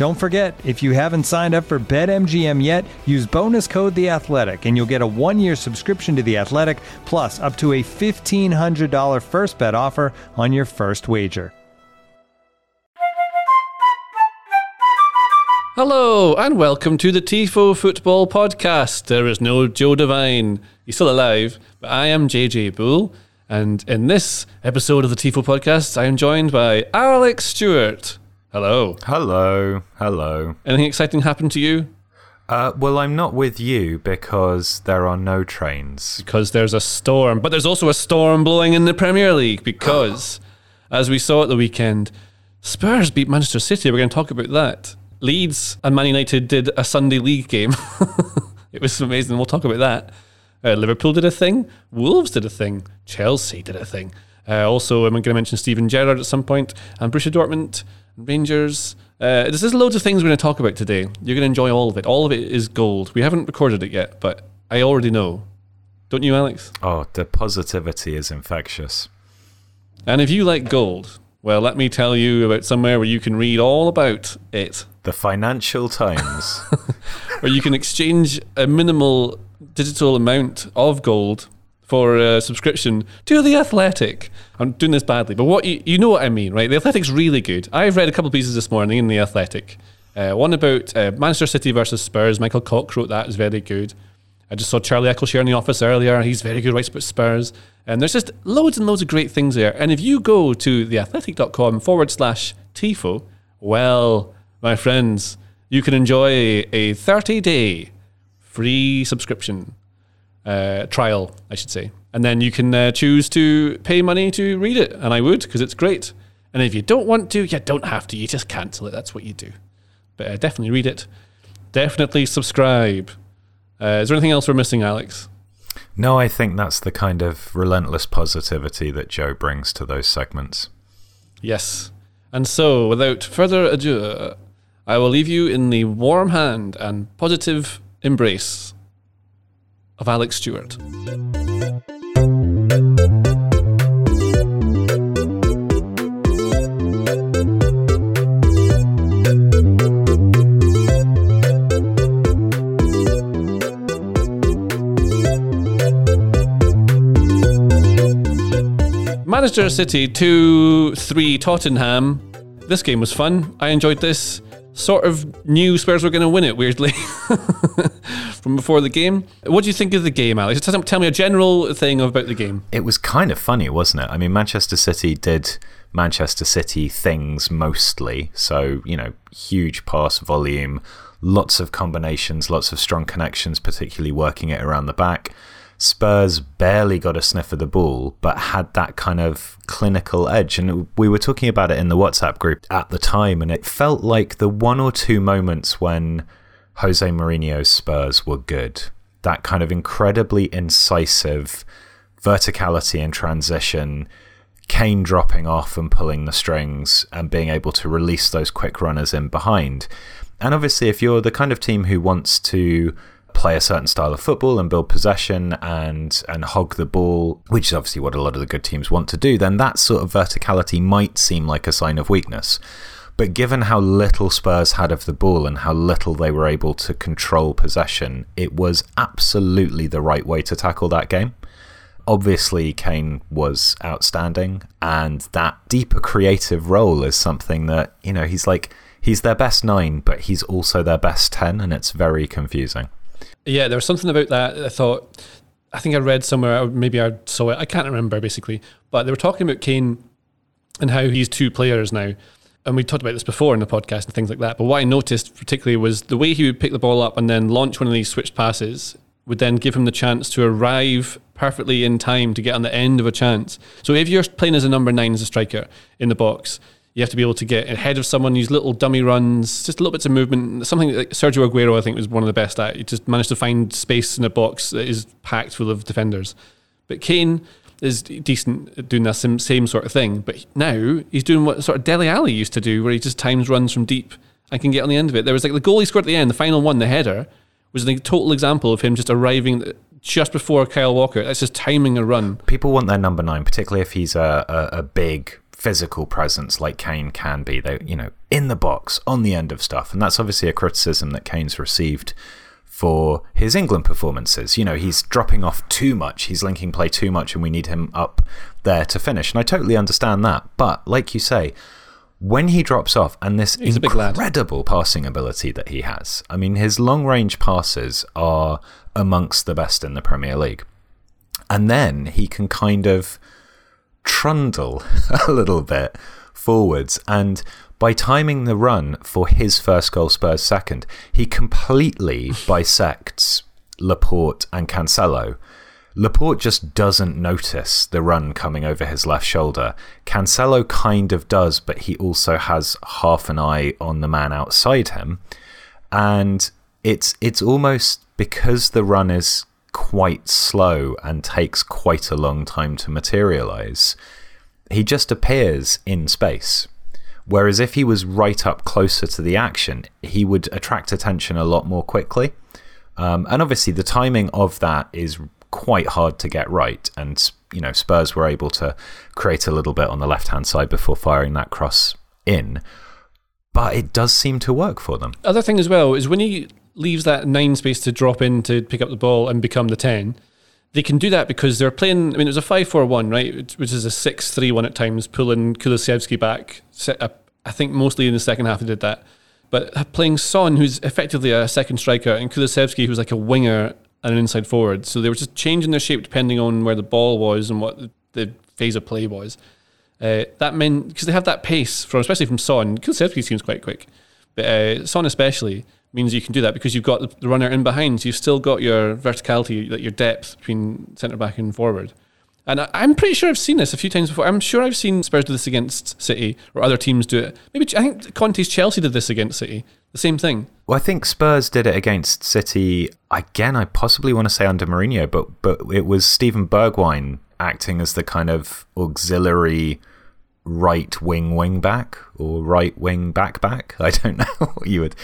Don't forget, if you haven't signed up for BetMGM yet, use bonus code The Athletic, and you'll get a one-year subscription to The Athletic, plus up to a fifteen hundred dollar first bet offer on your first wager. Hello, and welcome to the TIFO Football Podcast. There is no Joe Devine. He's still alive, but I am JJ Bull. And in this episode of the TIFO Podcast, I am joined by Alex Stewart. Hello. Hello, hello. Anything exciting happened to you? Uh, well, I'm not with you because there are no trains. Because there's a storm. But there's also a storm blowing in the Premier League because, as we saw at the weekend, Spurs beat Manchester City. We're going to talk about that. Leeds and Man United did a Sunday league game. it was amazing. We'll talk about that. Uh, Liverpool did a thing. Wolves did a thing. Chelsea did a thing. Uh, also, I'm going to mention Steven Gerrard at some point. And Borussia Dortmund Rangers. Uh, there's just loads of things we're going to talk about today. You're going to enjoy all of it. All of it is gold. We haven't recorded it yet, but I already know. Don't you, Alex? Oh, the positivity is infectious. And if you like gold, well, let me tell you about somewhere where you can read all about it. The Financial Times. where you can exchange a minimal digital amount of gold for a subscription to The Athletic. I'm doing this badly, but what you, you know what I mean, right? The Athletic's really good. I've read a couple pieces this morning in The Athletic. Uh, one about uh, Manchester City versus Spurs. Michael Cox wrote that. is very good. I just saw Charlie Eccleshare in the office earlier. He's very good, writes about Spurs. And there's just loads and loads of great things there. And if you go to theathletic.com forward slash TIFO, well, my friends, you can enjoy a 30 day free subscription uh, trial, I should say. And then you can uh, choose to pay money to read it. And I would, because it's great. And if you don't want to, you don't have to. You just cancel it. That's what you do. But uh, definitely read it. Definitely subscribe. Uh, is there anything else we're missing, Alex? No, I think that's the kind of relentless positivity that Joe brings to those segments. Yes. And so, without further ado, I will leave you in the warm hand and positive embrace of Alex Stewart. Manchester City 2 3 Tottenham. This game was fun. I enjoyed this sort of knew Spurs were going to win it, weirdly, from before the game. What do you think of the game, Alex? Just tell me a general thing about the game. It was kind of funny, wasn't it? I mean, Manchester City did Manchester City things mostly. So, you know, huge pass volume, lots of combinations, lots of strong connections, particularly working it around the back. Spurs barely got a sniff of the ball, but had that kind of clinical edge. And we were talking about it in the WhatsApp group at the time, and it felt like the one or two moments when Jose Mourinho's Spurs were good. That kind of incredibly incisive verticality and transition, Kane dropping off and pulling the strings, and being able to release those quick runners in behind. And obviously, if you're the kind of team who wants to play a certain style of football and build possession and and hog the ball, which is obviously what a lot of the good teams want to do, then that sort of verticality might seem like a sign of weakness. But given how little Spurs had of the ball and how little they were able to control possession, it was absolutely the right way to tackle that game. Obviously, Kane was outstanding, and that deeper creative role is something that, you know, he's like he's their best nine, but he's also their best 10, and it's very confusing. Yeah, there was something about that. I thought, I think I read somewhere, maybe I saw it, I can't remember basically, but they were talking about Kane and how he's two players now. And we talked about this before in the podcast and things like that. But what I noticed particularly was the way he would pick the ball up and then launch one of these switched passes would then give him the chance to arrive perfectly in time to get on the end of a chance. So if you're playing as a number nine as a striker in the box, you have to be able to get ahead of someone, use little dummy runs, just little bits of movement. Something like Sergio Aguero, I think, was one of the best at. He just managed to find space in a box that is packed full of defenders. But Kane is decent at doing that same, same sort of thing. But now he's doing what sort of Dele Alli used to do, where he just times runs from deep and can get on the end of it. There was like the goal he scored at the end, the final one, the header, was a total example of him just arriving just before Kyle Walker. That's just timing a run. People want their number nine, particularly if he's a, a, a big physical presence like Kane can be. They, you know, in the box, on the end of stuff, and that's obviously a criticism that Kane's received for his England performances. You know, he's dropping off too much, he's linking play too much, and we need him up there to finish. And I totally understand that. But, like you say, when he drops off and this He's incredible passing ability that he has, I mean, his long range passes are amongst the best in the Premier League. And then he can kind of trundle a little bit forwards. And by timing the run for his first goal, Spurs second, he completely bisects Laporte and Cancelo. Laporte just doesn't notice the run coming over his left shoulder. Cancelo kind of does, but he also has half an eye on the man outside him. And it's, it's almost because the run is quite slow and takes quite a long time to materialize, he just appears in space. Whereas if he was right up closer to the action, he would attract attention a lot more quickly. Um, and obviously, the timing of that is quite hard to get right. And, you know, Spurs were able to create a little bit on the left hand side before firing that cross in. But it does seem to work for them. Other thing as well is when he leaves that nine space to drop in to pick up the ball and become the 10, they can do that because they're playing. I mean, it was a 5 4 1, right? Which is a 6 3 1 at times, pulling Kulusevski back. I think mostly in the second half they did that. But playing Son, who's effectively a second striker, and Kulusevski, who's like a winger and an inside forward. So they were just changing their shape depending on where the ball was and what the phase of play was. Uh, that meant, because they have that pace, from especially from Son, Kulusevski seems quite quick, but uh, Son especially means you can do that because you've got the runner in behind. So you've still got your verticality, your depth between centre back and forward. And I, am pretty sure I've seen this a few times before. I'm sure I've seen Spurs do this against City or other teams do it. Maybe I think Conte's Chelsea did this against City. The same thing. Well, I think Spurs did it against City again. I possibly want to say under Mourinho, but but it was Steven Bergwijn acting as the kind of auxiliary right wing wing back or right wing back back. I don't know what you would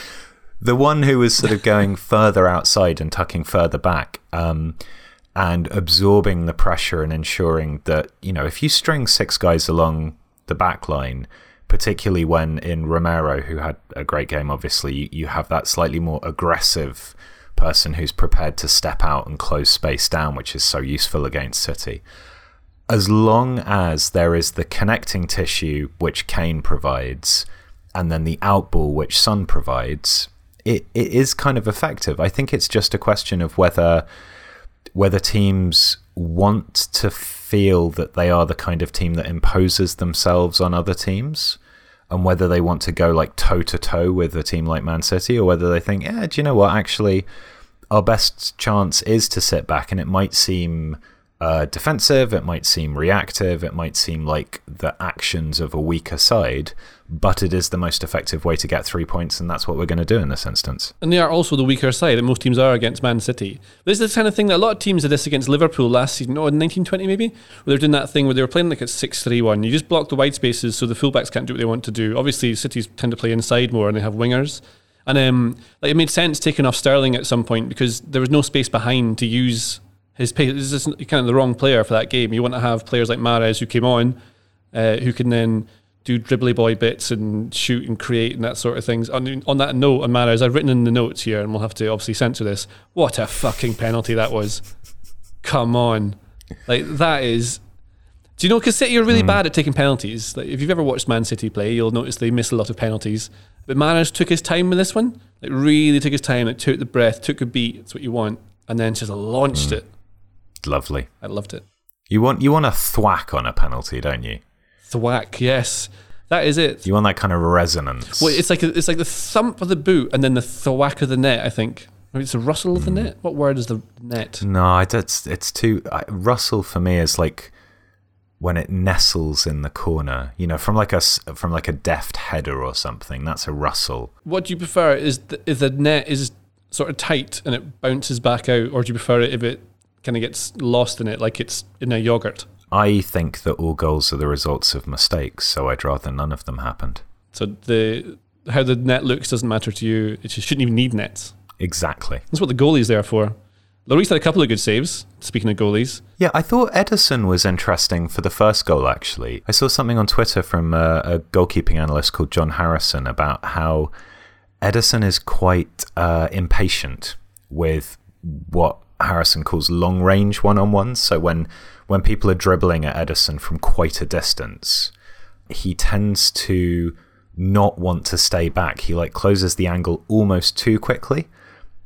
the one who was sort of going further outside and tucking further back um, and absorbing the pressure and ensuring that, you know, if you string six guys along the back line, particularly when in Romero, who had a great game, obviously, you, have that slightly more aggressive person who's prepared to step out and close space down, which is so useful against City. As long as there is the connecting tissue which Kane provides, and then the outball which Son provides, it, it is kind of effective. I think it's just a question of whether whether teams want to feel that they are the kind of team that imposes themselves on other teams and whether they want to go like toe to toe with a team like Man City or whether they think, yeah, do you know what? Actually, our best chance is to sit back, and it might seem uh, defensive, it might seem reactive, it might seem like the actions of a weaker side, but it is the most effective way to get three points, and that's what we're going to do in this instance. And they are also the weaker side that most teams are against Man City. This is the kind of thing that a lot of teams did this against Liverpool last season, or in 1920 maybe, where they're doing that thing where they were playing like a 6 3 1. You just block the wide spaces so the fullbacks can't do what they want to do. Obviously, cities tend to play inside more and they have wingers. And um, like it made sense taking off Sterling at some point because there was no space behind to use his pace. Is kind of the wrong player for that game. You want to have players like Mahrez who came on, uh, who can then do dribbly boy bits and shoot and create and that sort of things. On, on that note, on Mahrez, I've written in the notes here, and we'll have to obviously censor this. What a fucking penalty that was! Come on, like that is. Do you know? Because City are really mm. bad at taking penalties. Like, if you've ever watched Man City play, you'll notice they miss a lot of penalties. But Mahrez took his time with this one. Like really took his time. It took the breath, took a beat. That's what you want, and then just launched it. Lovely. I loved it. You want you want a thwack on a penalty, don't you? Thwack, yes, that is it. You want that kind of resonance. Well, it's like it's like the thump of the boot and then the thwack of the net. I think maybe it's the rustle of the hmm. net. What word is the net? no, it's it's too. I, Russell for me is like when it nestles in the corner. You know, from like a from like a deft header or something. That's a rustle. What do you prefer? Is the, if the net is sort of tight and it bounces back out, or do you prefer it if it kind of gets lost in it, like it's in a yogurt? I think that all goals are the results of mistakes, so I'd rather none of them happened. So the how the net looks doesn't matter to you. It just shouldn't even need nets. Exactly. That's what the goalie's there for. Lloris had a couple of good saves. Speaking of goalies, Yeah, I thought Ederson was interesting for the first goal, actually. I saw something on Twitter from uh, a goalkeeping analyst called John Harrison about how Ederson is quite uh, impatient with what Harrison calls long range one on ones. So when, when people are dribbling at Ederson from quite a distance, he tends to not want to stay back. He like closes the angle almost too quickly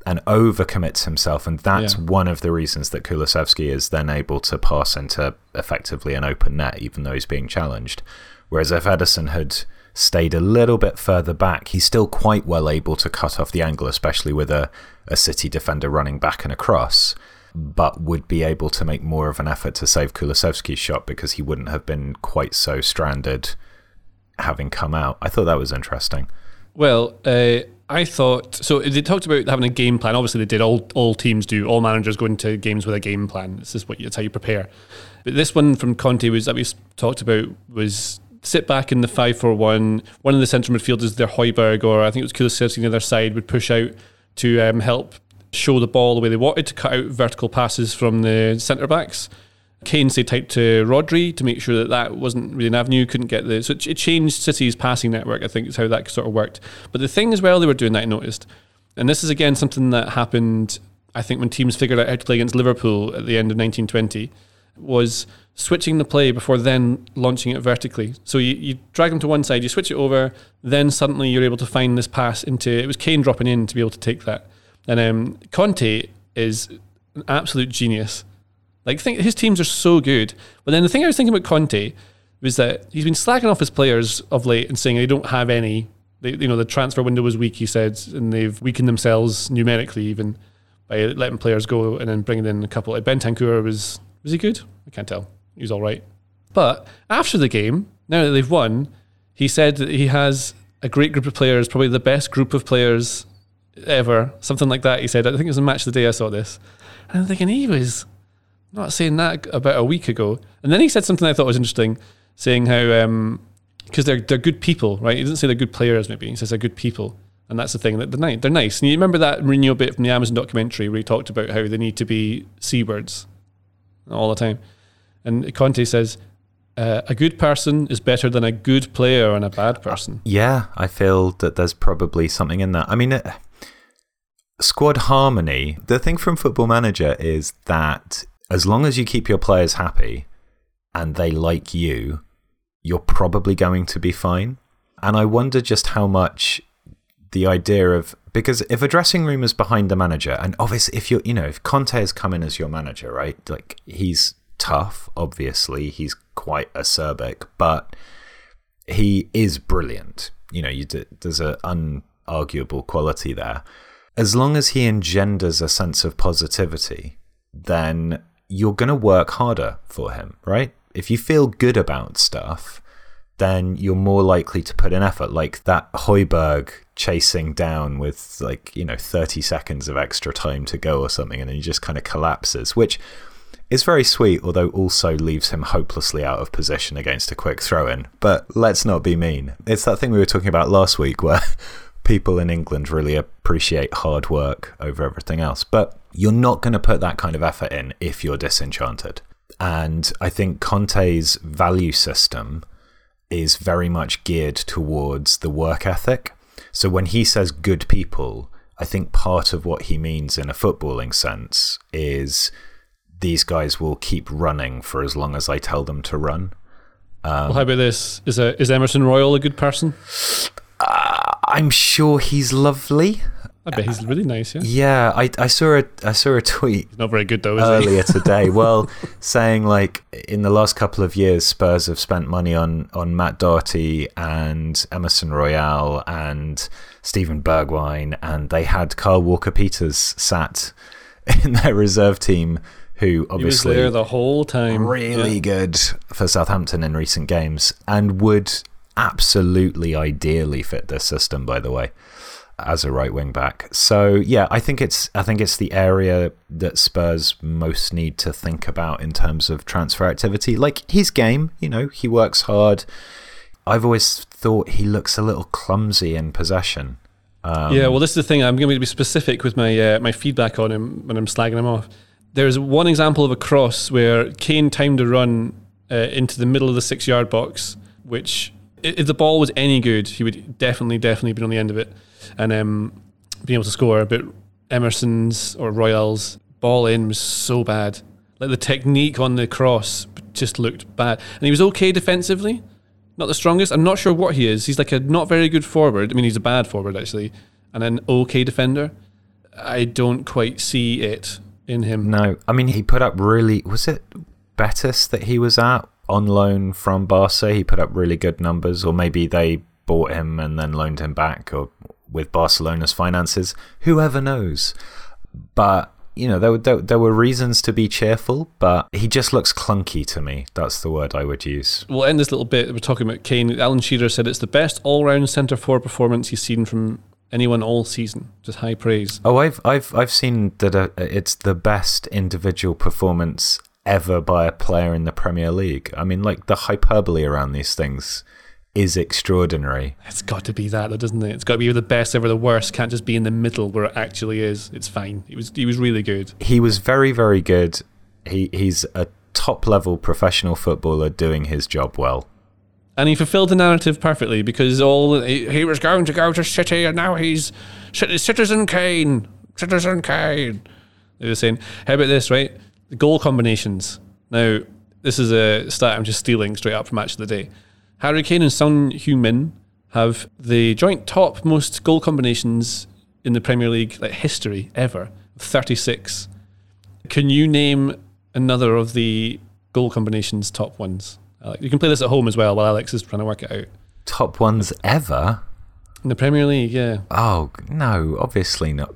and overcommits himself, and that's Yeah. one of the reasons that Kulusevski is then able to pass into effectively an open net, even though he's being challenged. Whereas if Ederson had stayed a little bit further back, he's still quite well able to cut off the angle, especially with a, a City defender running back and across, but would be able to make more of an effort to save Kulusevski's shot because he wouldn't have been quite so stranded having come out. I thought that was interesting. Well, uh, I thought so. They talked about having a game plan. Obviously, they did. All all teams do. All managers go into games with a game plan. This is what it's how you prepare. But this one from Conte was that we talked about was sit back in the five four one. One of the central midfielders, their Højbjerg or I think it was Kulusevski on the other side, would push out to um, help show the ball the way they wanted to cut out vertical passes from the centre backs. Kane stayed tight to Rodri to make sure that that wasn't really an avenue. Couldn't get the so it, it changed City's passing network. I think is how that sort of worked. But the thing as well they were doing that I noticed, and this is again something that happened. I think when teams figured out how to play against Liverpool at the end of 1920, was switching the play before then launching it vertically. So you, you drag them to one side, you switch it over, then suddenly you're able to find this pass into. It was Kane dropping in to be able to take that. And um, Conte is an absolute genius. Like, think his teams are so good. But then the thing I was thinking about Conte was that he's been slacking off his players of late and saying they don't have any. They, you know, the transfer window was weak, he said, and they've weakened themselves numerically even by letting players go and then bringing in a couple. Like Bentancur was was he good? I can't tell. He was all right. But after the game, now that they've won, he said that he has a great group of players, probably the best group of players ever, something like that. He said. I think it was a match the day I saw this, and I'm thinking he was not saying that about a week ago. And then he said something I thought was interesting, saying how um, because they're they're good people, right? He doesn't say they're good players, maybe he says they're good people, and that's the thing that they're nice. They're nice. And you remember that Mourinho bit from the Amazon documentary where he talked about how they need to be seabirds all the time, and Conte says. Uh, a good person is better than a good player and a bad person. Yeah, I feel that there's probably something in that. I mean, uh, squad harmony, the thing from Football Manager is that as long as you keep your players happy and they like you, you're probably going to be fine. And I wonder just how much the idea of because if a dressing room is behind the manager, and obviously if you're, you know, if Conte has come in as your manager, right? Like he's tough, obviously, he's quite acerbic, but he is brilliant. You know, you d- there's an unarguable quality there. As long as he engenders a sense of positivity, then you're going to work harder for him, right? If you feel good about stuff, then you're more likely to put in effort. Like that Højbjerg chasing down with like, you know, 30 seconds of extra time to go or something, and then he just kind of collapses, which is very sweet, although also leaves him hopelessly out of position against a quick throw in. But let's not be mean. It's that thing we were talking about last week where people in England really appreciate hard work over everything else. But you're not going to put that kind of effort in if you're disenchanted. And I think Conte's value system is very much geared towards the work ethic. So when he says good people, I think part of what he means in a footballing sense is these guys will keep running for as long as I tell them to run. well, how about this? Is a, is Emerson Royal a good person? Uh, I'm sure he's lovely. I bet he's really nice, yeah. Yeah, I, I saw a I saw a tweet He's not very good though, earlier today. Well, saying like in the last couple of years, Spurs have spent money on on Matt Doherty and Emerson Royal and Steven Bergwijn, and they had Carl Walker Peters sat in their reserve team, who obviously there the whole time. really Yeah. good for Southampton in recent games and would absolutely ideally fit this system by the way as a right wing back. So yeah, I think it's I think it's the area that Spurs most need to think about in terms of transfer activity. Like his game, you know, he works hard. I've always thought he looks a little clumsy in possession. Um, yeah, well, this is the thing. I'm going to be specific with my uh, my feedback on him when I'm slagging him off. There's one example of a cross where Kane timed a run uh, into the middle of the six yard box, which if the ball was any good, he would definitely, definitely been on the end of it and um, being able to score. But Emerson's or Royal's ball in was so bad. Like the technique on the cross just looked bad, and he was okay defensively not the strongest. I'm not sure what he is. He's like a not very good forward. I mean, he's a bad forward actually, and an okay defender. I don't quite see it in him. No, I mean he put up really. Was it Betis that he was at on loan from Barca? He put up really good numbers, or maybe they bought him and then loaned him back, or with Barcelona's finances. Whoever knows? But you know, there were there, there were reasons to be cheerful, but he just looks clunky to me. That's the word I would use. We'll end this little bit. We're talking about Kane. Alan Shearer said it's the best all-round centre forward performance he's seen from anyone all season. Just high praise. Oh, I've I've I've seen that uh, it's the best individual performance ever by a player in the Premier League. I mean, like the hyperbole around these things is extraordinary. It's got to be that, though, doesn't it? It's got to be the best or the worst. Can't just be in the middle where it actually is. It's fine. He was he was really good. He was very very good. He he's a top level professional footballer doing his job well. And he fulfilled the narrative perfectly because all he, he was going to go to City and now he's Citizen Kane. Citizen Kane. They were saying, how about this, right? The goal combinations. Now, this is a stat I'm just stealing straight up from Match of the Day. Harry Kane and Son Heung-min have the joint top most goal combinations in the Premier League like history ever, 36. Can you name another of the goal combinations top ones? Alex? You can play this at home as well while Alex is trying to work it out. Top ones ever? In the Premier League, yeah. Oh no, obviously not.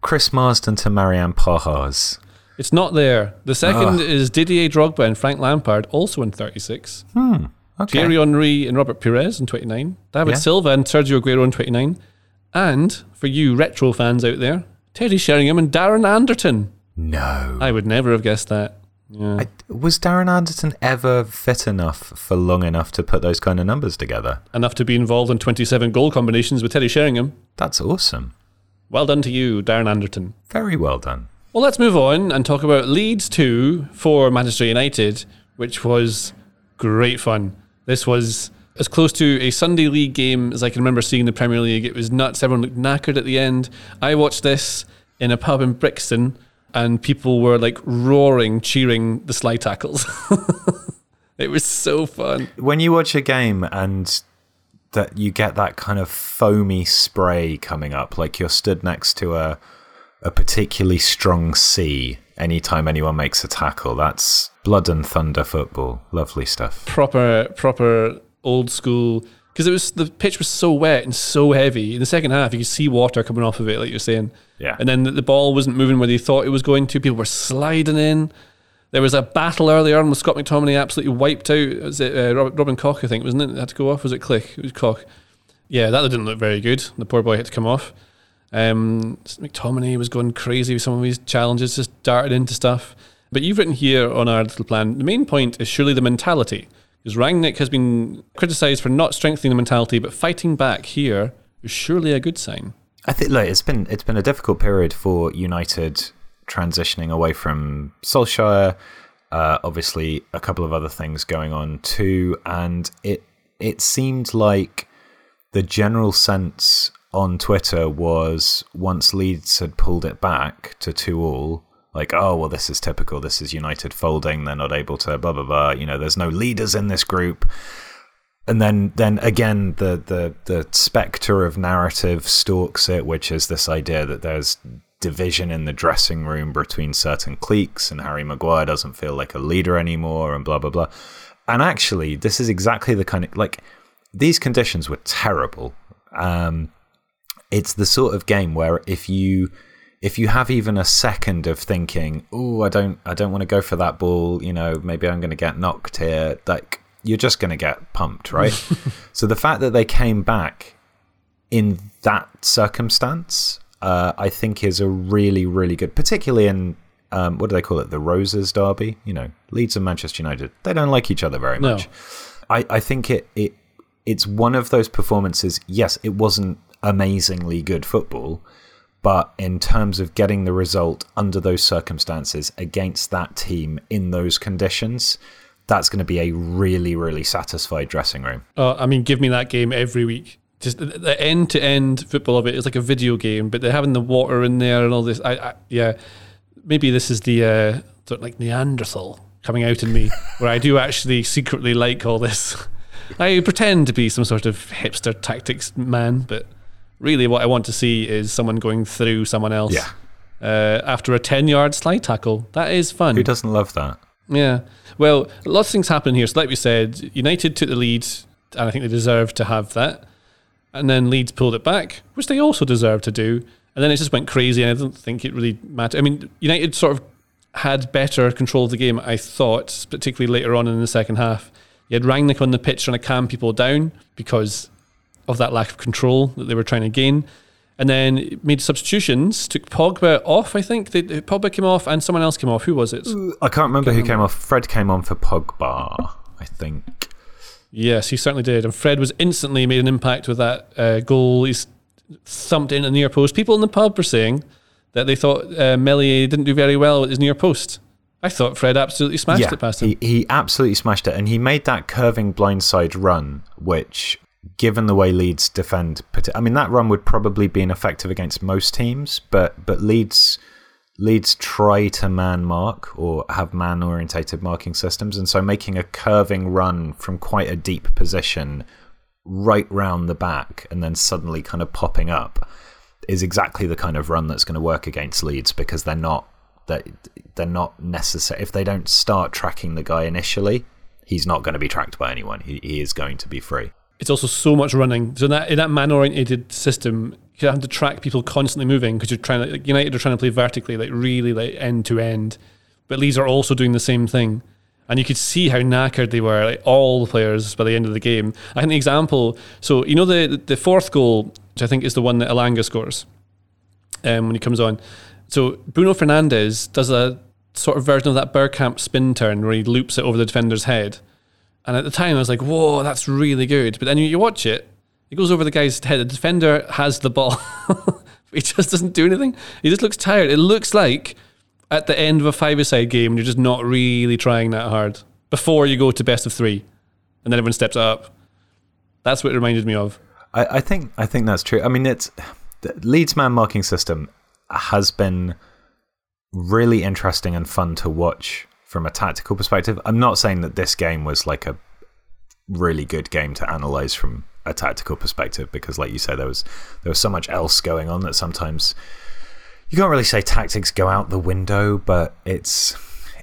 Chris Marsden to Marian Pahars. It's not there. The second is Didier Drogba and Frank Lampard, also in 36. Hmm, okay. Thierry Henry and Robert Pires in 29. David Yeah. Silva and Sergio Aguero in 29. And for you retro fans out there, Teddy Sheringham and Darren Anderton. No. I would never have guessed that. Yeah. I, was Darren Anderton ever fit enough for long enough to put those kind of numbers together? Enough to be involved in 27 goal combinations with Teddy Sheringham. That's awesome. Well done to you, Darren Anderton. Very well done. Well, let's move on and talk about Leeds 2 for Manchester United, which was great fun. This was as close to a Sunday league game as I can remember seeing in the Premier League. It was nuts. Everyone looked knackered at the end. I watched this in a pub in Brixton, and people were like roaring, cheering the slide tackles. it was so fun. When you watch a game and that you get that kind of foamy spray coming up, like you're stood next to a a particularly strong sea anytime anyone makes a tackle, that's blood and thunder football. Lovely stuff. proper proper old school because it was the pitch was so wet and so heavy. In the second half you could see water coming off of it like you're saying. Yeah. and then the, the ball wasn't moving where they thought it was going to. People were sliding in. There was a battle earlier on with Scott McTominay absolutely wiped out was it uh, Robin, Koch I think wasn't it had to go off. Was it Klich? It was Koch. Yeah that didn't look very good. The poor boy had to come off. Um, McTominay was going crazy with some of his challenges just darted into stuff. But you've written here on our little plan the main point is surely the mentality because Rangnick has been criticised for not strengthening the mentality, but fighting back here is surely a good sign. I think look, it's been it's been a difficult period for United transitioning away from Solskjaer. Uh, obviously, a couple of other things going on too, and it it seemed like the general sense on Twitter was once Leeds had pulled it back to two all, like oh well, this is typical. This is United folding. They're not able to blah blah blah. You know, there's no leaders in this group. and then then again the the the specter of narrative stalks it, which is this idea that there's division in the dressing room between certain cliques, and Harry Maguire doesn't feel like a leader anymore, and blah blah blah. And actually, this is exactly the kind of like these conditions were terrible. Um, it's the sort of game where if you if you have even a second of thinking, "Oh, I don't, I don't want to go for that ball," you know, maybe I'm going to get knocked here. Like you're just going to get pumped, right? so the fact that they came back in that circumstance, uh, I think, is a really, really good, particularly in um, what do they call it, the Roses Derby? You know, Leeds and Manchester United. They don't like each other very much. No. I, I think it it it's one of those performances. Yes, it wasn't amazingly good football. But in terms of getting the result under those circumstances against that team in those conditions, that's going to be a really, really satisfied dressing room. Oh, I mean, give me that game every week. Just the end to end football of it is like a video game, but they're having the water in there and all this. I, I yeah, maybe this is the uh, sort of like Neanderthal coming out in me, where I do actually secretly like all this. I pretend to be some sort of hipster tactics man, but really what I want to see is someone going through someone else. Yeah. Uh, after a 10 yard slide tackle. That is fun. Who doesn't love that? Yeah. Well, lots of things happen here. So, like we said, United took the lead, and I think they deserved to have that. And then Leeds pulled it back, which they also deserved to do. And then it just went crazy, and I don't think it really mattered. I mean, United sort of had better control of the game, I thought, particularly later on in the second half. You had Rangnick on the pitch trying to calm people down because of that lack of control that they were trying to gain. And then made substitutions, took Pogba off, I think. They, Pogba came off and someone else came off. Who was it? I can't remember who came off. Fred came on for Pogba, I think. Yes, he certainly did. And Fred was instantly made an impact with that uh, goal. He's thumped in the near post. People in the pub were saying that they thought uh, Meslier didn't do very well at his near post. I thought Fred absolutely smashed yeah, it past him. He, he absolutely smashed it. And he made that curving blindside run, which given the way Leeds defend, I mean that run would probably be ineffective against most teams, but but Leeds Leeds try to man mark or have man orientated marking systems, and so making a curving run from quite a deep position right round the back and then suddenly kind of popping up is exactly the kind of run that's going to work against Leeds because they're not they're, they're not necessary if they don't start tracking the guy initially he's not going to be tracked by anyone. He, he is going to be free it's also so much running. So in that in that man oriented system, you have to track people constantly moving because you're trying to like United are trying to play vertically, like really like end to end. But Leeds are also doing the same thing. And you could see how knackered they were, like all the players by the end of the game. I think the example, so you know the the fourth goal, which I think is the one that Elanga scores um, when he comes on. So Bruno Fernandes does a sort of version of that Bergkamp spin turn where he loops it over the defender's head. And at the time, I was like, whoa, that's really good. But then you watch it, it goes over the guy's head. The defender has the ball. he just doesn't do anything. He just looks tired. It looks like at the end of a five-a-side game, you're just not really trying that hard before you go to best of three, and then everyone steps up. That's what it reminded me of. I, I think I think that's true. I mean, it's the Leeds man marking system has been really interesting and fun to watch from a tactical perspective. I'm not saying that this game was like a really good game to analyze from a tactical perspective because, like you say, there was there was so much else going on that sometimes you can't really say tactics go out the window, but it's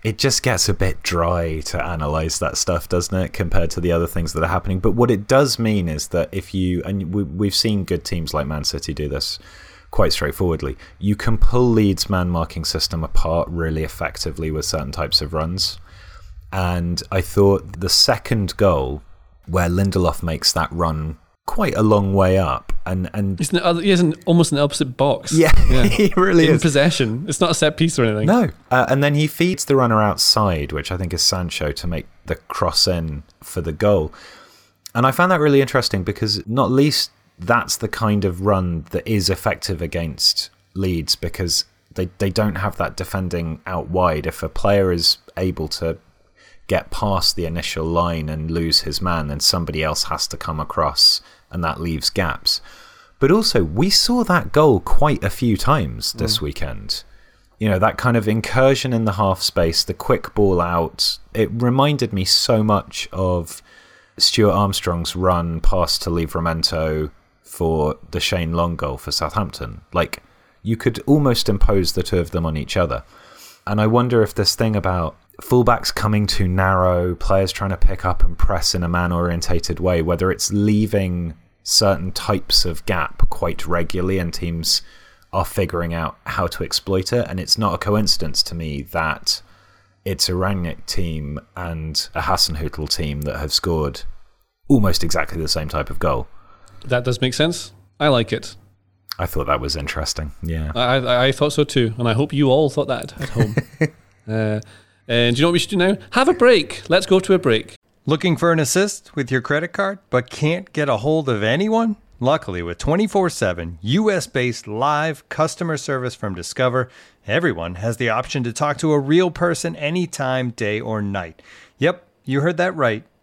it just gets a bit dry to analyze that stuff, doesn't it, compared to the other things that are happening. But what it does mean is that if you and we, we've seen good teams like Man City do this quite straightforwardly. You can pull Leeds' man marking system apart really effectively with certain types of runs. And I thought the second goal, where Lindelof makes that run quite a long way up, and and he's, an, he has an, almost an opposite box. Yeah, yeah. he really in is. possession. It's not a set piece or anything. No, uh, and then he feeds the runner outside, which I think is Sancho to make the cross in for the goal. And I found that really interesting because not least that's the kind of run that is effective against Leeds because they, they don't have that defending out wide. If a player is able to get past the initial line and lose his man, then somebody else has to come across, and that leaves gaps. But also, we saw that goal quite a few times this mm. weekend. You know, that kind of incursion in the half space, the quick ball out. It reminded me so much of Stuart Armstrong's run past to Livramento for the Shane Long goal for Southampton. Like, you could almost impose the two of them on each other. And I wonder if this thing about fullbacks coming too narrow, players trying to pick up and press in a man orientated way, whether it's leaving certain types of gap quite regularly and teams are figuring out how to exploit it. And it's not a coincidence to me that it's a Rangnick team and a Hasenhüttl team that have scored almost exactly the same type of goal. That does make sense. I like it. I thought that was interesting. Yeah. I, I, I thought so too. And I hope you all thought that at home. uh, and do you know what we should do now? Have a break. Let's go to a break. Looking for an assist with your credit card, but can't get a hold of anyone? Luckily, with 24 7 US based live customer service from Discover, everyone has the option to talk to a real person anytime, day or night. Yep, you heard that right.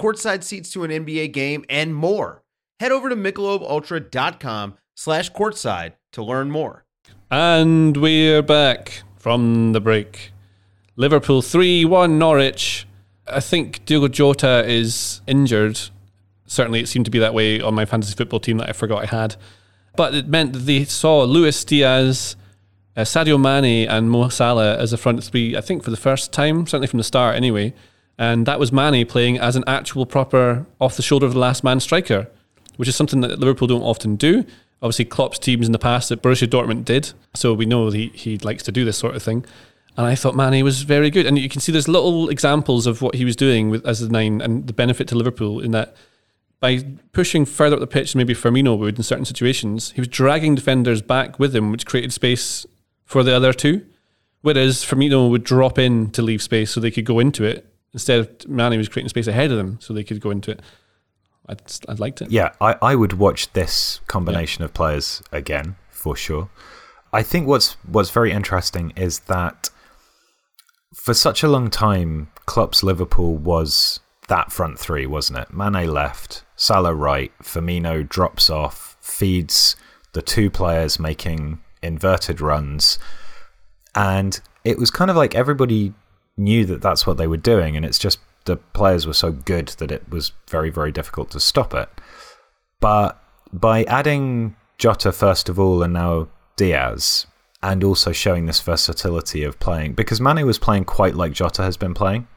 courtside seats to an NBA game, and more. Head over to michelobultra.com slash courtside to learn more. And we're back from the break. Liverpool 3 1 Norwich. I think Diogo Jota is injured. Certainly, it seemed to be that way on my fantasy football team that I forgot I had. But it meant that they saw Luis Diaz, uh, Sadio Mane, and Mo Salah as a front three, I think for the first time, certainly from the start anyway. And that was Mane playing as an actual proper off the shoulder of the last man striker, which is something that Liverpool don't often do. Obviously, Klopp's teams in the past that Borussia Dortmund did, so we know he, he likes to do this sort of thing. And I thought Mane was very good. And you can see there's little examples of what he was doing with, as a nine and the benefit to Liverpool in that by pushing further up the pitch than maybe Firmino would in certain situations, he was dragging defenders back with him, which created space for the other two. Whereas Firmino would drop in to leave space so they could go into it. Instead, of Mane was creating space ahead of them so they could go into it. I'd, I'd liked it. Yeah, I, I would watch this combination yeah. of players again for sure. I think what's what's very interesting is that for such a long time, Klopp's Liverpool was that front three, wasn't it? Mane left, Salah right, Firmino drops off, feeds the two players making inverted runs. And it was kind of like everybody knew that that's what they were doing. And it's just the players were so good that it was very, very difficult to stop it. But by adding Jota first of all and now Diaz, and also showing this versatility of playing because Mane was playing quite like Jota has been playing.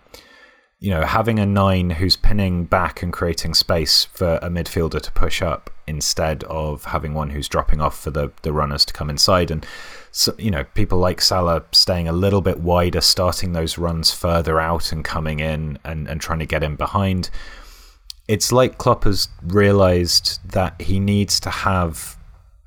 You know, having a nine who's pinning back and creating space for a midfielder to push up instead of having one who's dropping off for the, the runners to come inside. And, so, you know, people like Salah staying a little bit wider, starting those runs further out and coming in and, and trying to get in behind. It's like Klopp has realised that he needs to have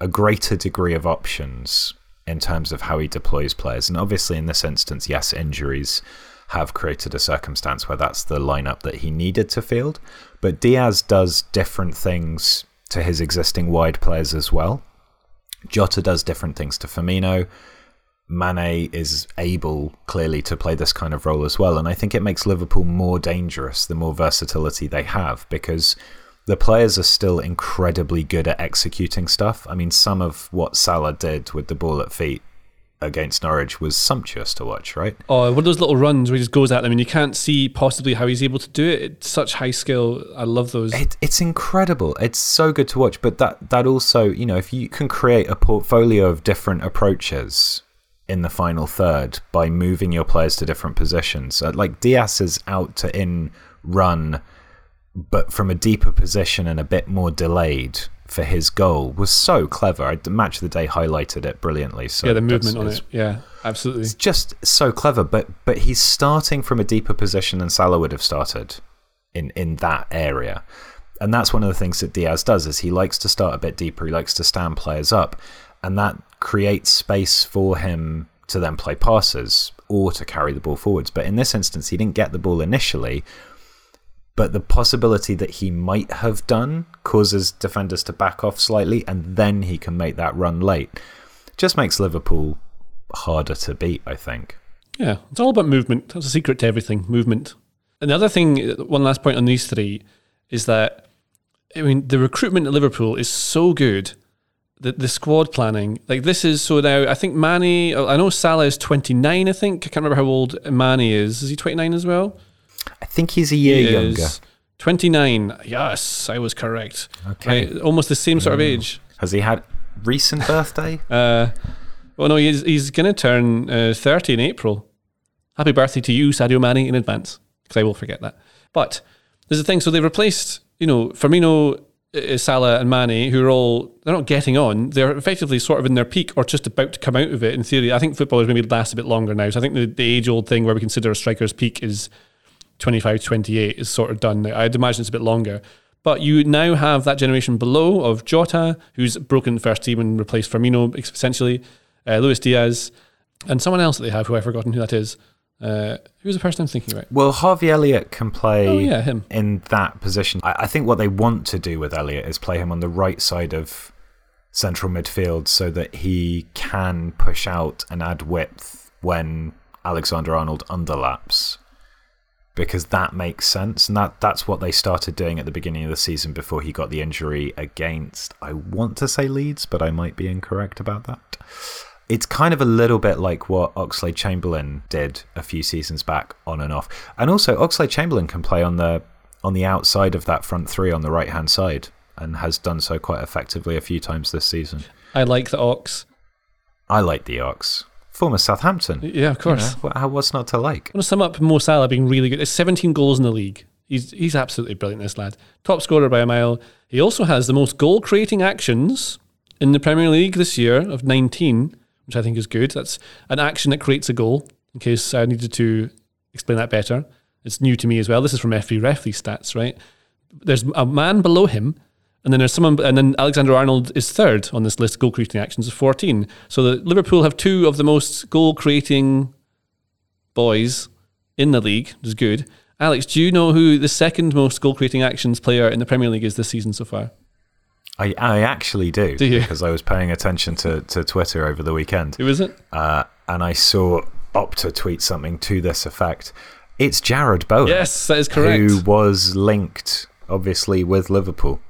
a greater degree of options in terms of how he deploys players. And obviously, in this instance, yes, injuries have created a circumstance where that's the lineup that he needed to field. But Diaz does different things to his existing wide players as well. Jota does different things to Firmino. Mane is able clearly to play this kind of role as well. And I think it makes Liverpool more dangerous the more versatility they have because the players are still incredibly good at executing stuff. I mean, some of what Salah did with the ball at feet against Norwich was sumptuous to watch, right? Oh, one of those little runs where he just goes at them and you can't see possibly how he's able to do it. It's such high skill. I love those. It, it's incredible. It's so good to watch. But that, that also, you know, if you can create a portfolio of different approaches in the final third by moving your players to different positions, uh, like Diaz is out to in run but from a deeper position and a bit more delayed for his goal was so clever. The Match of the Day highlighted it brilliantly. So yeah, the movement on it. Yeah, absolutely. It's just so clever. But but he's starting from a deeper position than Salah would have started in in that area. And that's one of the things that Diaz does is he likes to start a bit deeper. He likes to stand players up, and that creates space for him to then play passes or to carry the ball forwards. But in this instance, he didn't get the ball initially but the possibility that he might have done causes defenders to back off slightly, and then he can make that run late. Just makes Liverpool harder to beat, I think. Yeah, it's all about movement. That's a secret to everything movement. And the other thing, one last point on these three, is that, I mean, the recruitment at Liverpool is so good. The, the squad planning, like this is so now. I think Mane, I know Salah is 29, I think. I can't remember how old Mane is. Is he 29 as well? I think he's a year He younger. is 29. Yes, I was correct. Okay. Right, almost the same sort of age. Has he had recent birthday? Uh, well, no, he's, he's going to turn uh, 30 in April. Happy birthday to you, Sadio Mane, in advance, because I will forget that. But there's the thing. So they replaced, you know, Firmino, uh, Salah, and Mane, who are all, they're not getting on. They're effectively sort of in their peak or just about to come out of it in theory. I think football is maybe last a bit longer now. So I think the, the age old thing where we consider a striker's peak is 25, 28 is sort of done. I'd imagine it's a bit longer. But you now have that generation below of Jota, who's broken the first team and replaced Firmino essentially, uh, Luis Diaz, and someone else that they have who I've forgotten who that is. Uh, who's the person I'm thinking about? Well, Harvey Elliott can play Oh, yeah, him. in that position. I, I think what they want to do with Elliott is play him on the right side of central midfield so that he can push out and add width when Alexander Arnold underlaps. Because that makes sense, and that, that's what they started doing at the beginning of the season before he got the injury against, I want to say Leeds, but I might be incorrect about that. It's kind of a little bit like what Oxlade Chamberlain did a few seasons back, on and off. And also, Oxlade Chamberlain can play on the on the outside of that front three on the right hand side, and has done so quite effectively a few times this season. I like the Ox. I like the Ox, former Southampton. Yeah, of course. You know, how what's not to like? I want to sum up Mo Salah being really good. It's 17 goals in the league. He's he's absolutely brilliant, this lad. Top scorer by a mile. He also has the most goal creating actions in the Premier League this year of 19, which I think is good. That's an action that creates a goal, in case I needed to explain that better. It's new to me as well. This is from FBref, these stats, right? There's a man below him, and then there's someone, and then Alexander Arnold is third on this list goal creating actions of 14. So the Liverpool have two of the most goal creating boys in the league, which is good. Alex, do you know who the second most goal creating actions player in the Premier League is this season so far? I, I actually do, Do you? because I was paying attention to, to Twitter over the weekend, Who is it? uh, and I saw Opta tweet something to this effect. It's Jarrod Bowen. Yes, that is correct. Who was linked, obviously, with Liverpool.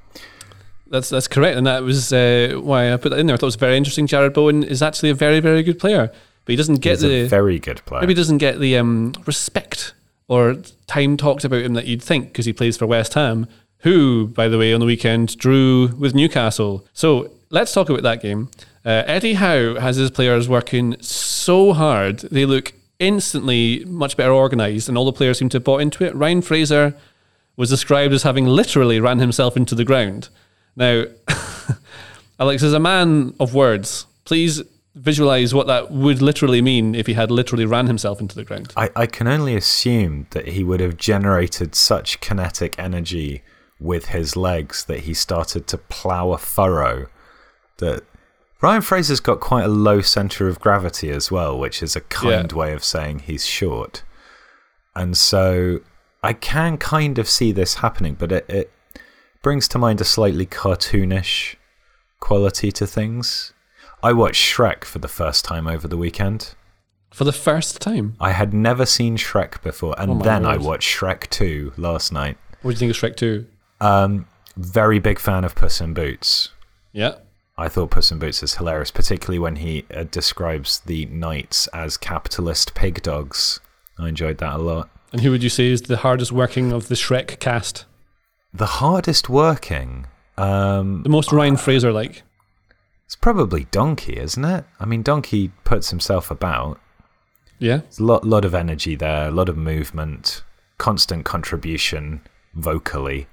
That's that's correct, and that was uh, why I put that in there. I thought it was very interesting. Jarrod Bowen is actually a very very good player, but he doesn't get He's the very good player. maybe he doesn't get the um, respect or time talked about him that you'd think because he plays for West Ham, who, by the way, on the weekend drew with Newcastle. So let's talk about that game. Uh, Eddie Howe has his players working so hard; they look instantly much better organised, and all the players seem to have bought into it. Ryan Fraser was described as having literally ran himself into the ground. Now, Alex, as a man of words, please visualize what that would literally mean if he had literally ran himself into the ground. I, I can only assume that he would have generated such kinetic energy with his legs that he started to plough a furrow. That Ryan Fraser's got quite a low centre of gravity as well, which is a kind Yeah. way of saying he's short. And so I can kind of see this happening, but it, it brings to mind a slightly cartoonish quality to things. I watched Shrek for the first time over the weekend. For the first time. I had never seen Shrek before, and Oh then I watched Shrek 2 last night. What do you think of Shrek 2? Um, very big fan of Puss in Boots. Yeah. I thought Puss in Boots is hilarious, particularly when he uh, describes the knights as capitalist pig dogs. I enjoyed that a lot. And who would you say is the hardest working of the Shrek cast? The hardest working, um, The most Ryan Fraser like? it's probably Donkey, isn't it? I mean, Donkey puts himself about. Yeah. There's a lot, lot of energy there, a lot of movement, constant contribution vocally.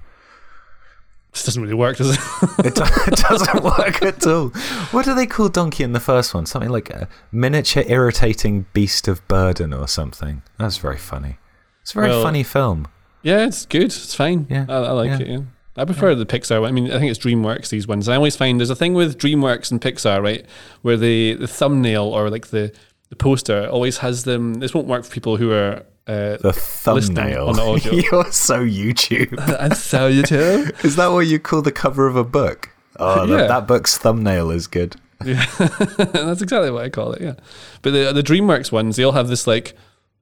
This doesn't really work, does it? It, do- it doesn't work at all. What do they call Donkey in the first one? Something like a miniature irritating beast of burden or something. That's very funny. It's a very Well- funny film. Yeah, it's good. It's fine. Yeah. I, I like Yeah. it. Yeah. I prefer the Pixar. one. I mean, I think it's DreamWorks these ones. I always find there's a thing with DreamWorks and Pixar, right, where the the thumbnail or like the the poster always has them. This won't work for people who are uh, The thumbnail. on the audio. You're so YouTube. and so you too. Is that what you call the cover of a book? Oh, Yeah. that, that book's thumbnail is good. Yeah, That's exactly what I call it. Yeah, but the the DreamWorks ones, they all have this like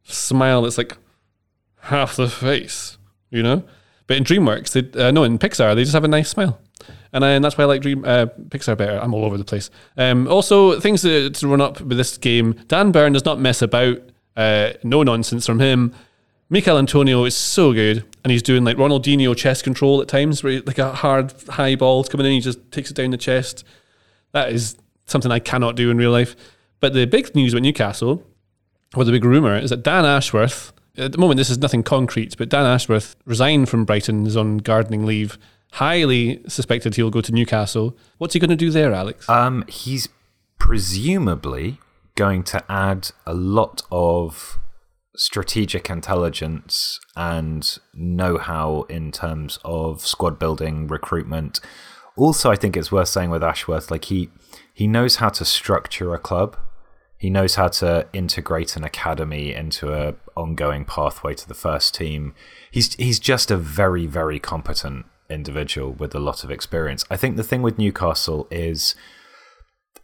smile that's like half the face, you know. But in DreamWorks, they, uh, no, in Pixar, they just have a nice smile, and, I, and that's why I like Dream uh, Pixar better. I'm all over the place. Um, also, things to, to run up with this game: Dan Burn does not mess about. Uh, no nonsense from him. Michael Antonio is so good, and he's doing like Ronaldinho chest control at times, where he- like a hard high ball's coming in, he just takes it down the chest. That is something I cannot do in real life. But the big news about Newcastle, or the big rumour, is that Dan Ashworth, at the moment this is nothing concrete, but Dan Ashworth resigned from Brighton, is on gardening leave. Highly suspected he'll go to Newcastle. What's he going to do there, Alex? Um, he's presumably going to add a lot of strategic intelligence and know-how in terms of squad building, recruitment. Also, I think it's worth saying with Ashworth, like he he knows how to structure a club. He knows how to integrate an academy into a ongoing pathway to the first team. He's he's just a very very competent individual with a lot of experience. I think the thing with Newcastle is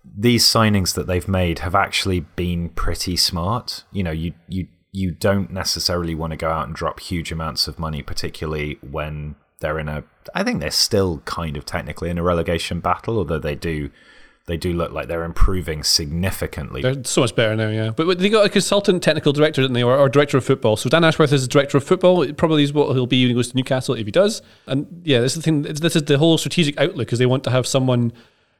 these signings that they've made have actually been pretty smart. You know, you you you don't necessarily want to go out and drop huge amounts of money, particularly when they're in a. I think they're still kind of technically in a relegation battle, although they do they do look like they're improving significantly. They're so much better now, yeah. But they got a consultant technical director, didn't they, or, or director of football? So Dan Ashworth is the director of football. It probably is what he'll be when he goes to Newcastle if he does. And yeah, this is the thing. This is the whole strategic outlook, is they want to have someone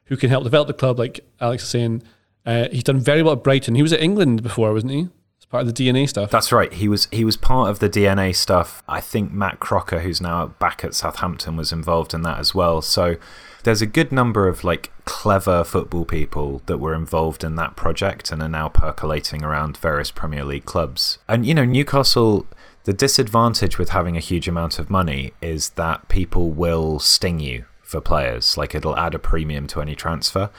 who can help develop the club, like Alex is saying. Uh, he's done very well at Brighton. He was at England before, wasn't he? Part of the DNA stuff. That's right. He was he was part of the DNA stuff. I think Matt Crocker, who's now back at Southampton, was involved in that as well. So there's a good number of like clever football people that were involved in that project and are now percolating around various Premier League clubs. And you know, Newcastle the disadvantage with having a huge amount of money is that people will sting you for players. Like it'll add a premium to any transfer.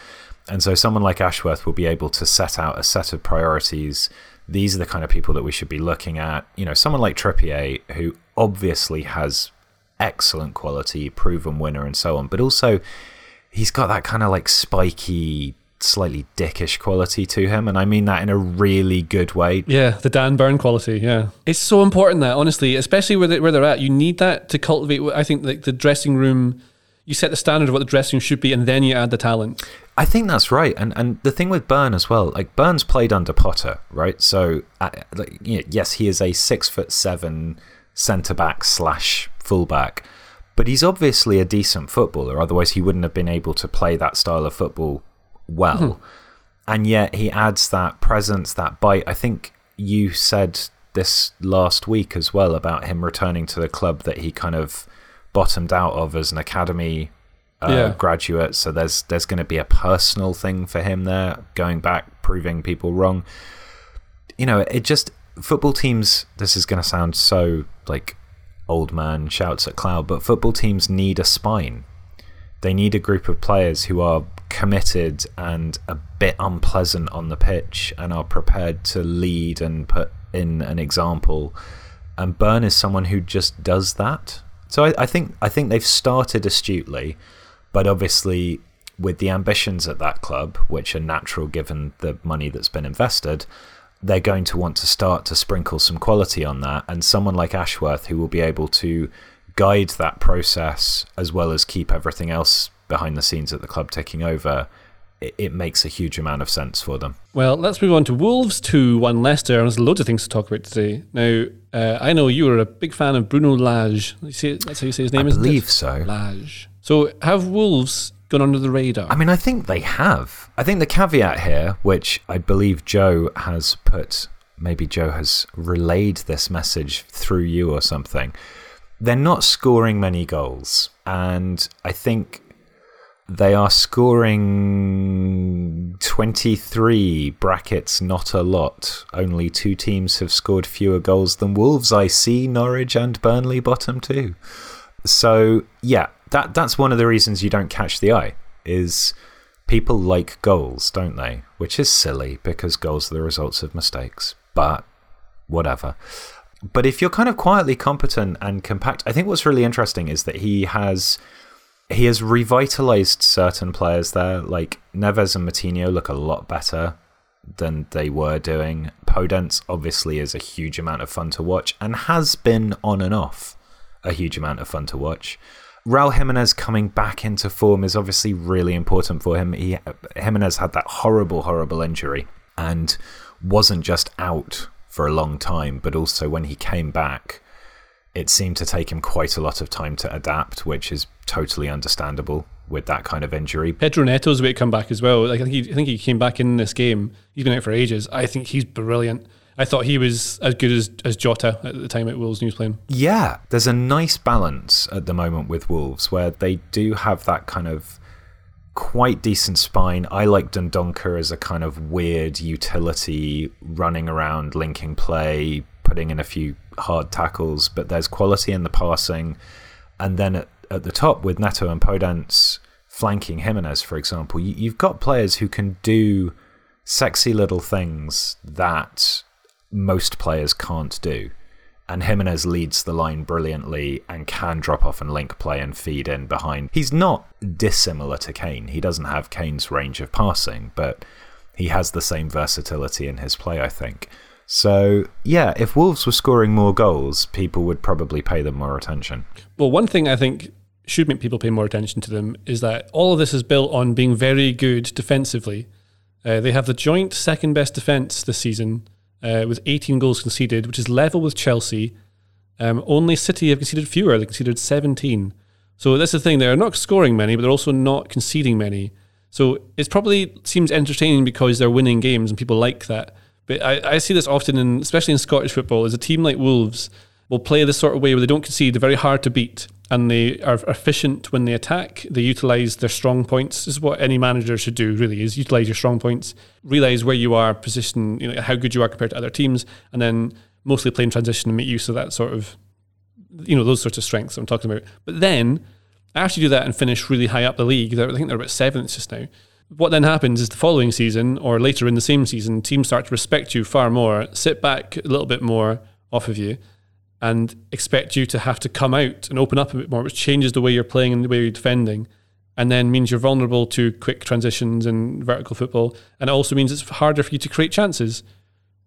And so someone like Ashworth will be able to set out a set of priorities. These are the kind of people that we should be looking at. You know, someone like Trippier, who obviously has excellent quality, proven winner, and so on, but also he's got that kind of like spiky, slightly dickish quality to him. And I mean that in a really good way. Yeah, the Dan Burn quality. Yeah, it's so important that honestly, especially where they, where they're at, you need that to cultivate. I think like the dressing room, you set the standard of what the dressing room should be, and then you add the talent. I think that's right, and and the thing with Burn as well, like Burn's played under Potter, right? So, uh, like, you know, yes, he is a six foot seven centre back slash fullback, but he's obviously a decent footballer. Otherwise, he wouldn't have been able to play that style of football well. And yet, he adds that presence, that bite. I think you said this last week as well about him returning to the club that he kind of bottomed out of as an academy uh, Yeah. graduate. So there's there's going to be a personal thing for him there, going back, proving people wrong. You know, it just football teams. This is going to sound so like old man shouts at cloud, but football teams need a spine. They need a group of players who are committed and a bit unpleasant on the pitch and are prepared to lead and put in an example. And Burn is someone who just does that. So I, I think I think they've started astutely, but obviously with the ambitions at that club, which are natural given the money that's been invested, they're going to want to start to sprinkle some quality on that. And someone like Ashworth, who will be able to guide that process as well as keep everything else behind the scenes at the club taking over, it, it makes a huge amount of sense for them. Well, let's move on to Wolves 2 1 Leicester. There's loads of things to talk about today. Now, uh, I know you are a big fan of Bruno Lage. You say, that's how you say his name, I isn't believe it? so. Lage. So, have Wolves gone under the radar? I mean, I think they have. I think the caveat here, which I believe Joe has put, maybe Joe has relayed this message through you or something. They're not scoring many goals. And I think they are scoring 23 brackets, not a lot. Only two teams have scored fewer goals than Wolves. I see Norwich and Burnley bottom two. So, yeah, that that's one of the reasons you don't catch the eye is people like goals, don't they? Which is silly because goals are the results of mistakes. But whatever. But if you're kind of quietly competent and compact, I think what's really interesting is that he has he has revitalized certain players there. Like Neves and Moutinho look a lot better than they were doing. Podence obviously is a huge amount of fun to watch and has been on and off a huge amount of fun to watch. Raul Jimenez coming back into form is obviously really important for him. He, Jimenez had that horrible, horrible injury and wasn't just out for a long time, but also when he came back, it seemed to take him quite a lot of time to adapt, which is totally understandable with that kind of injury. Pedro Neto's way to come back as well. Like I think he, I think he came back in this game. He's been out for ages. I think he's brilliant. I thought he was as good as, as Jota at the time at Wolves News playing. Yeah, there's a nice balance at the moment with Wolves where they do have that kind of quite decent spine. I like Dendoncker as a kind of weird utility running around, linking play, putting in a few hard tackles, but there's quality in the passing. And then at, at the top with Neto and Podence flanking Jimenez, for example, you, you've got players who can do sexy little things that most players can't do. And Jimenez leads the line brilliantly and can drop off and link play and feed in behind. He's not dissimilar to Kane. He doesn't have Kane's range of passing, but he has the same versatility in his play, I think. So, yeah, if Wolves were scoring more goals, people would probably pay them more attention. Well, one thing I think should make people pay more attention to them is that all of this is built on being very good defensively. Uh, they have the joint second best defence this season uh, with 18 goals conceded, which is level with Chelsea. Um, only City have conceded fewer. They conceded 17. So that's the thing. They're not scoring many, but they're also not conceding many. So it probably seems entertaining because they're winning games and people like that. But I, I see this often, in, especially in Scottish football, is a team like Wolves will play this sort of way where they don't concede, they're very hard to beat, and they are efficient when they attack. They utilise their strong points. This is what any manager should do, really, is utilise your strong points, realise where you are, position, you know, how good you are compared to other teams, and then mostly play in transition and make use of that sort of, you know, those sorts of strengths I'm talking about. But then, after you do that and finish really high up the league, I think they're about seventh just now. What then happens is the following season or later in the same season, teams start to respect you far more, sit back a little bit more off of you, and expect you to have to come out and open up a bit more, which changes the way you're playing and the way you're defending, and then means you're vulnerable to quick transitions and vertical football, and it also means it's harder for you to create chances.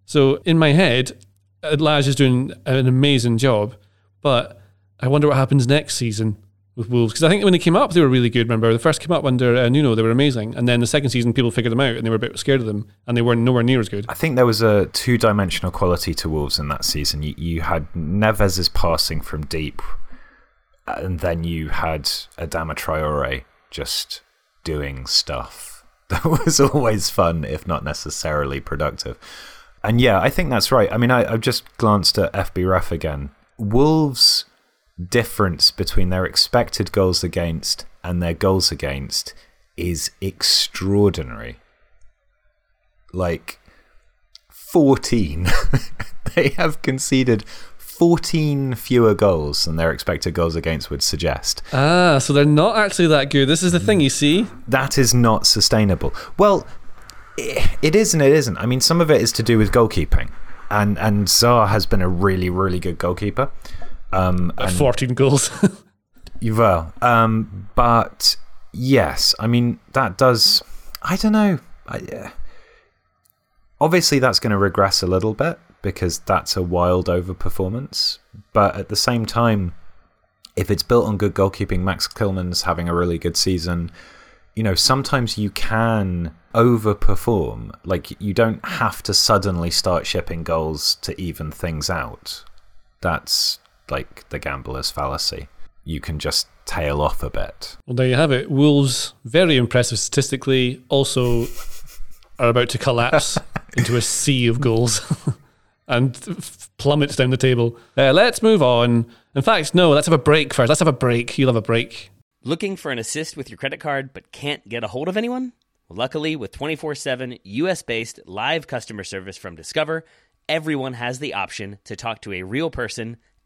So in my head, Lage is doing an amazing job, but I wonder what happens next season with Wolves because I think when they came up, they were really good. Remember, the first came up under uh, Nuno, they were amazing, and then the second season, people figured them out and they were a bit scared of them, and they were nowhere near as good. I think there was a two-dimensional quality to Wolves in that season. You, you had Neves's passing from deep, and then you had Adama Traore just doing stuff that was always fun, if not necessarily productive. And yeah, I think that's right. I mean, I, I've just glanced at FBref again. Wolves difference between their expected goals against and their goals against is extraordinary. Like 14. they have conceded 14 fewer goals than their expected goals against would suggest. Ah, so they're not actually that good. This is the thing, you see? That is not sustainable. Well, it is and it isn't. I mean, some of it is to do with goalkeeping. And, and Zaha has been a really, really good goalkeeper. Um, and 14 goals. well, um, but yes, I mean, that does. I don't know. I, uh, obviously, that's going to regress a little bit because that's a wild overperformance. But at the same time, if it's built on good goalkeeping, Max Kilman's having a really good season. You know, sometimes you can overperform. Like, you don't have to suddenly start shipping goals to even things out. That's like the gambler's fallacy. You can just tail off a bit. Well, there you have it. Wolves, very impressive statistically, also are about to collapse into a sea of goals and plummets down the table. Uh, let's move on. In fact, no, let's have a break first. Let's have a break. You'll have a break. Looking for an assist with your credit card but can't get a hold of anyone? Luckily, with 24 7 US based live customer service from Discover, everyone has the option to talk to a real person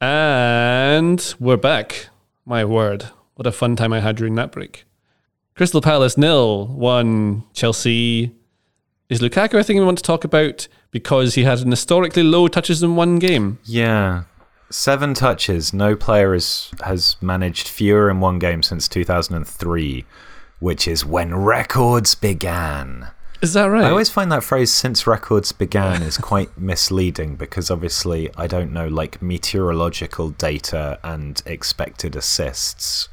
And we're back. My word. What a fun time I had during that break. Crystal Palace nil, one Chelsea. Is Lukaku a thing we want to talk about because he had an historically low touches in one game? Yeah. Seven touches. No player has, has managed fewer in one game since 2003, which is when records began. Is that right? I always find that phrase since records began is quite misleading because obviously I don't know like meteorological data and expected assists.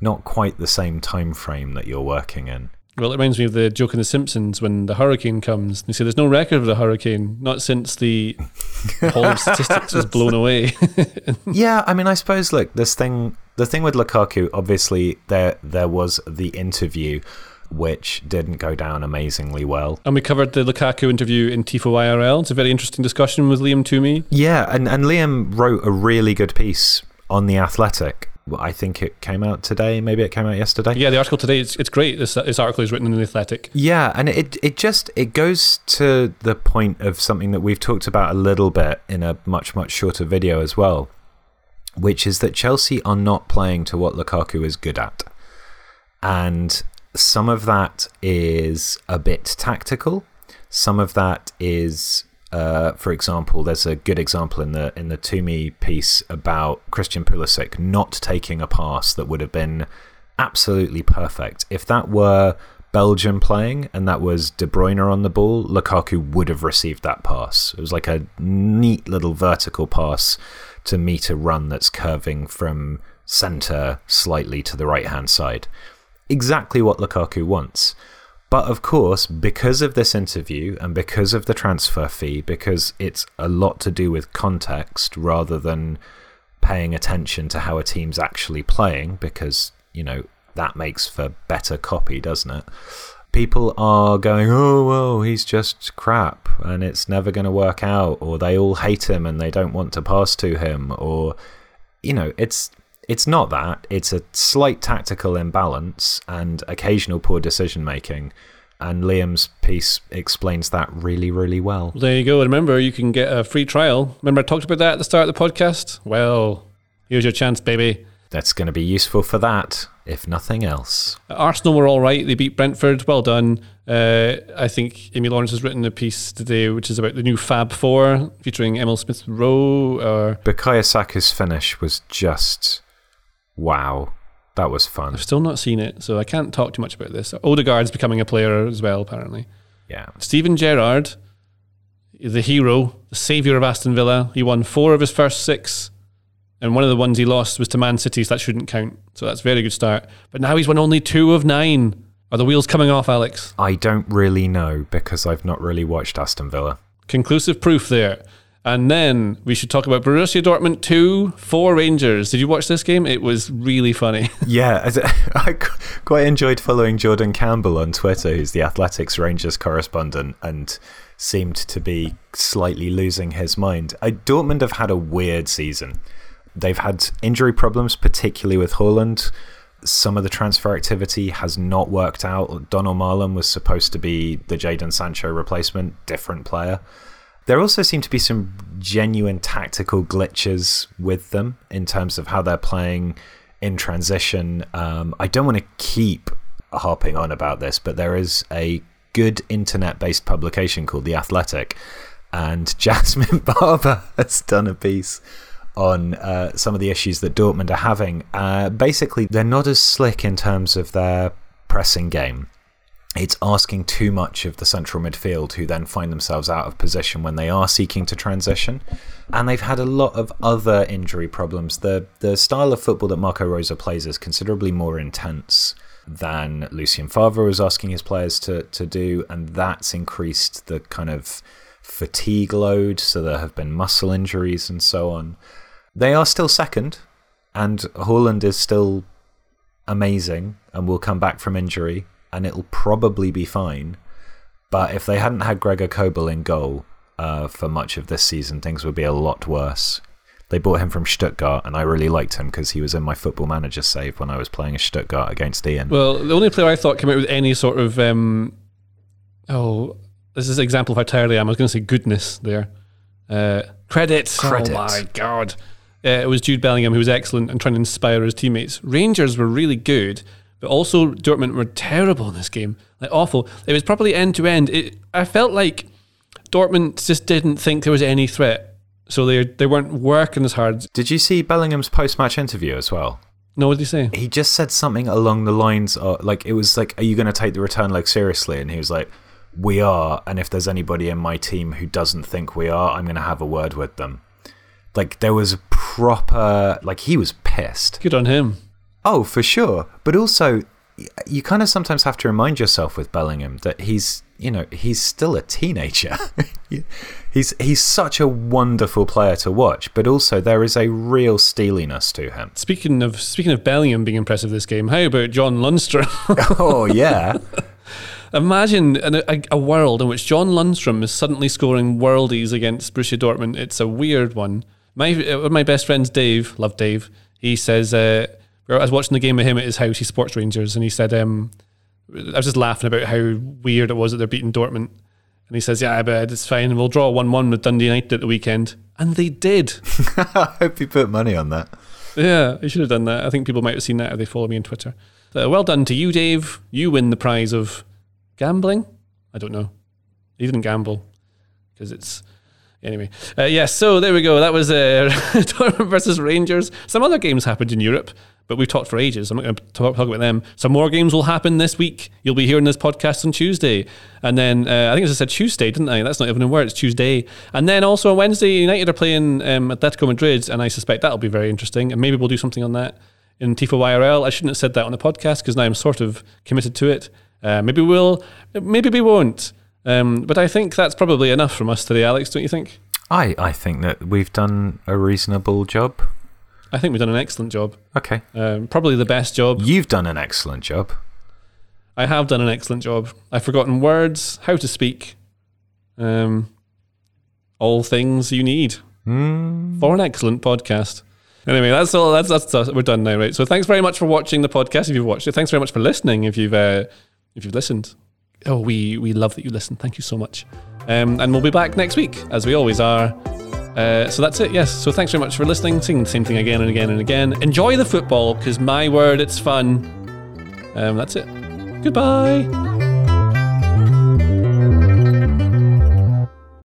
Not quite the same time frame that you're working in. Well, it reminds me of the joke in The Simpsons when the hurricane comes. They say there's no record of the hurricane, not since the whole of statistics was blown away. yeah, I mean, I suppose look, this thing, the thing with Lukaku, obviously there there was the interview, which didn't go down amazingly well. and we covered the Lukaku interview in Tifo IRL. It's a very interesting discussion with Liam Twomey. Yeah, and and Liam wrote a really good piece on the Athletic. I think it came out today. Maybe it came out yesterday. Yeah, the article today, it's, it's great. This, this article is written in The Athletic. Yeah, and it it just it goes to the point of something that we've talked about a little bit in a much much shorter video as well, which is that Chelsea are not playing to what Lukaku is good at, and some of that is a bit tactical. Some of that is, uh, for example, there's a good example in the in the Twomey piece about Christian Pulisic not taking a pass that would have been absolutely perfect. If that were Belgium playing and that was De Bruyne on the ball, Lukaku would have received that pass. It was like a neat little vertical pass to meet a run that's curving from centre slightly to the right hand side. Exactly what Lukaku wants. But of course, because of this interview and because of the transfer fee, because it's a lot to do with context rather than paying attention to how a team's actually playing, because, you know, that makes for better copy, doesn't it? People are going, oh, well, he's just crap and it's never going to work out, or they all hate him and they don't want to pass to him, or, you know, it's. It's not that. It's a slight tactical imbalance and occasional poor decision making. And Liam's piece explains that really, really well. There you go. Remember, you can get a free trial. Remember, I talked about that at the start of the podcast? Well, here's your chance, baby. That's going to be useful for that, if nothing else. Arsenal were all right. They beat Brentford. Well done. Uh, I think Amy Lawrence has written a piece today which is about the new Fab Four featuring Emil Smith Rowe. Or Bukayo Saka's finish was just wow. That was fun. I've still not seen it, so I can't talk too much about this. Odegaard's becoming a player as well, apparently. Yeah. Steven Gerrard, the hero, the saviour of Aston Villa. He won four of his first six, and one of the ones he lost was to Man City, so that shouldn't count. So that's a very good start. But now he's won only two of nine. Are the wheels coming off, Alex? I don't really know because I've not really watched Aston Villa. Conclusive proof there. And then we should talk about Borussia Dortmund 2 4 Rangers. Did you watch this game? It was really funny. Yeah, I quite enjoyed following Jordan Campbell on Twitter, who's the Athletics Rangers correspondent, and seemed to be slightly losing his mind. Dortmund have had a weird season. They've had injury problems, particularly with Haaland. Some of the transfer activity has not worked out. Donyell Malen was supposed to be the Jadon Sancho replacement, different player. There also seem to be some genuine tactical glitches with them in terms of how they're playing in transition. Um, I don't want to keep harping on about this, but there is a good internet based publication called The Athletic, and Jasmine Barber has done a piece on uh, some of the issues that Dortmund are having. Uh, basically, they're not as slick in terms of their pressing game it's asking too much of the central midfield, who then find themselves out of position when they are seeking to transition. And they've had a lot of other injury problems. The, the style of football that Marco Rose plays is considerably more intense than Lucien Favre was asking his players to, to do, and that's increased the kind of fatigue load, so there have been muscle injuries and so on. They are still second, and Haaland is still amazing and will come back from injury, and it'll probably be fine. But if they hadn't had Gregor Kobel in goal uh, for much of this season, things would be a lot worse. They bought him from Stuttgart, and I really liked him because he was in my football manager save when I was playing Stuttgart against Ian. Well, the only player I thought came out with any sort of um, oh, this is an example of how tired I am. I was going to say goodness there. Uh, credit. Credit. Oh my god. Uh, it was Jude Bellingham who was excellent and trying to inspire his teammates. Rangers were really good, but also Dortmund were terrible in this game. Like awful. It was probably end to end. It- I felt like Dortmund just didn't think there was any threat, so they they weren't working as hard. Did you see Bellingham's post match interview as well? No, what did he say? He just said something along the lines of, like, it was like, Are you going to take the return leg seriously? And he was like, We are. And if there's anybody in my team who doesn't think we are, I'm going to have a word with them. Like, there was proper, like, he was pissed. Good on him. Oh, for sure. But also, you kind of sometimes have to remind yourself with Bellingham that he's, you know, he's still a teenager. he's he's such a wonderful player to watch, but also there is a real steeliness to him. Speaking of speaking of Bellingham being impressive this game, how about John Lundstram? oh yeah. Imagine an, a, a world in which John Lundstram is suddenly scoring worldies against Borussia Dortmund. It's a weird one. My uh, my best friends, Dave, love Dave. He says uh, I was watching the game with him at his house. He supports Rangers, and he said um, I was just laughing about how weird it was that they're beating Dortmund. And he says, "Yeah, but it's fine. We'll draw one-one with Dundee United at the weekend." And they did. I hope you put money on that. Yeah, I should have done that. I think people might have seen that if they follow me on Twitter. Uh, well done to you, Dave. You win the prize of gambling. I don't know. You didn't gamble because it's anyway. Uh, yeah, so there we go. That was uh, Dortmund versus Rangers. Some other games happened in Europe, but we've talked for ages. I'm not going to talk, talk about them. Some more games will happen this week. You'll be hearing this podcast on Tuesday, and then uh, I think I said Tuesday, didn't I? That's not even a word. It's Tuesday, and then also on Wednesday, United are playing um, Atletico Madrid, and I suspect that'll be very interesting. And maybe we'll do something on that in Tifo IRL. I shouldn't have said that on the podcast because now I'm sort of committed to it. Uh, maybe we'll, maybe we won't. Um, but I think that's probably enough from us today, Alex. Don't you think? I, I think that we've done a reasonable job. I think we've done an excellent job. Okay. Um, probably the best job. You've done an excellent job. I have done an excellent job. I've forgotten words, how to speak, um, all things you need for an excellent podcast. Anyway, that's all. That's, that's that's we're done now, right? So thanks very much for watching the podcast. If you've watched it, thanks very much for listening. If you've uh, if you've listened, oh, we we love that you listen. Thank you so much. Um, and we'll be back next week, as we always are. Uh, so that's it. Yes. So thanks very much for listening. Seeing the same thing again and again and again. Enjoy the football, because my word, it's fun. Um, that's it. Goodbye.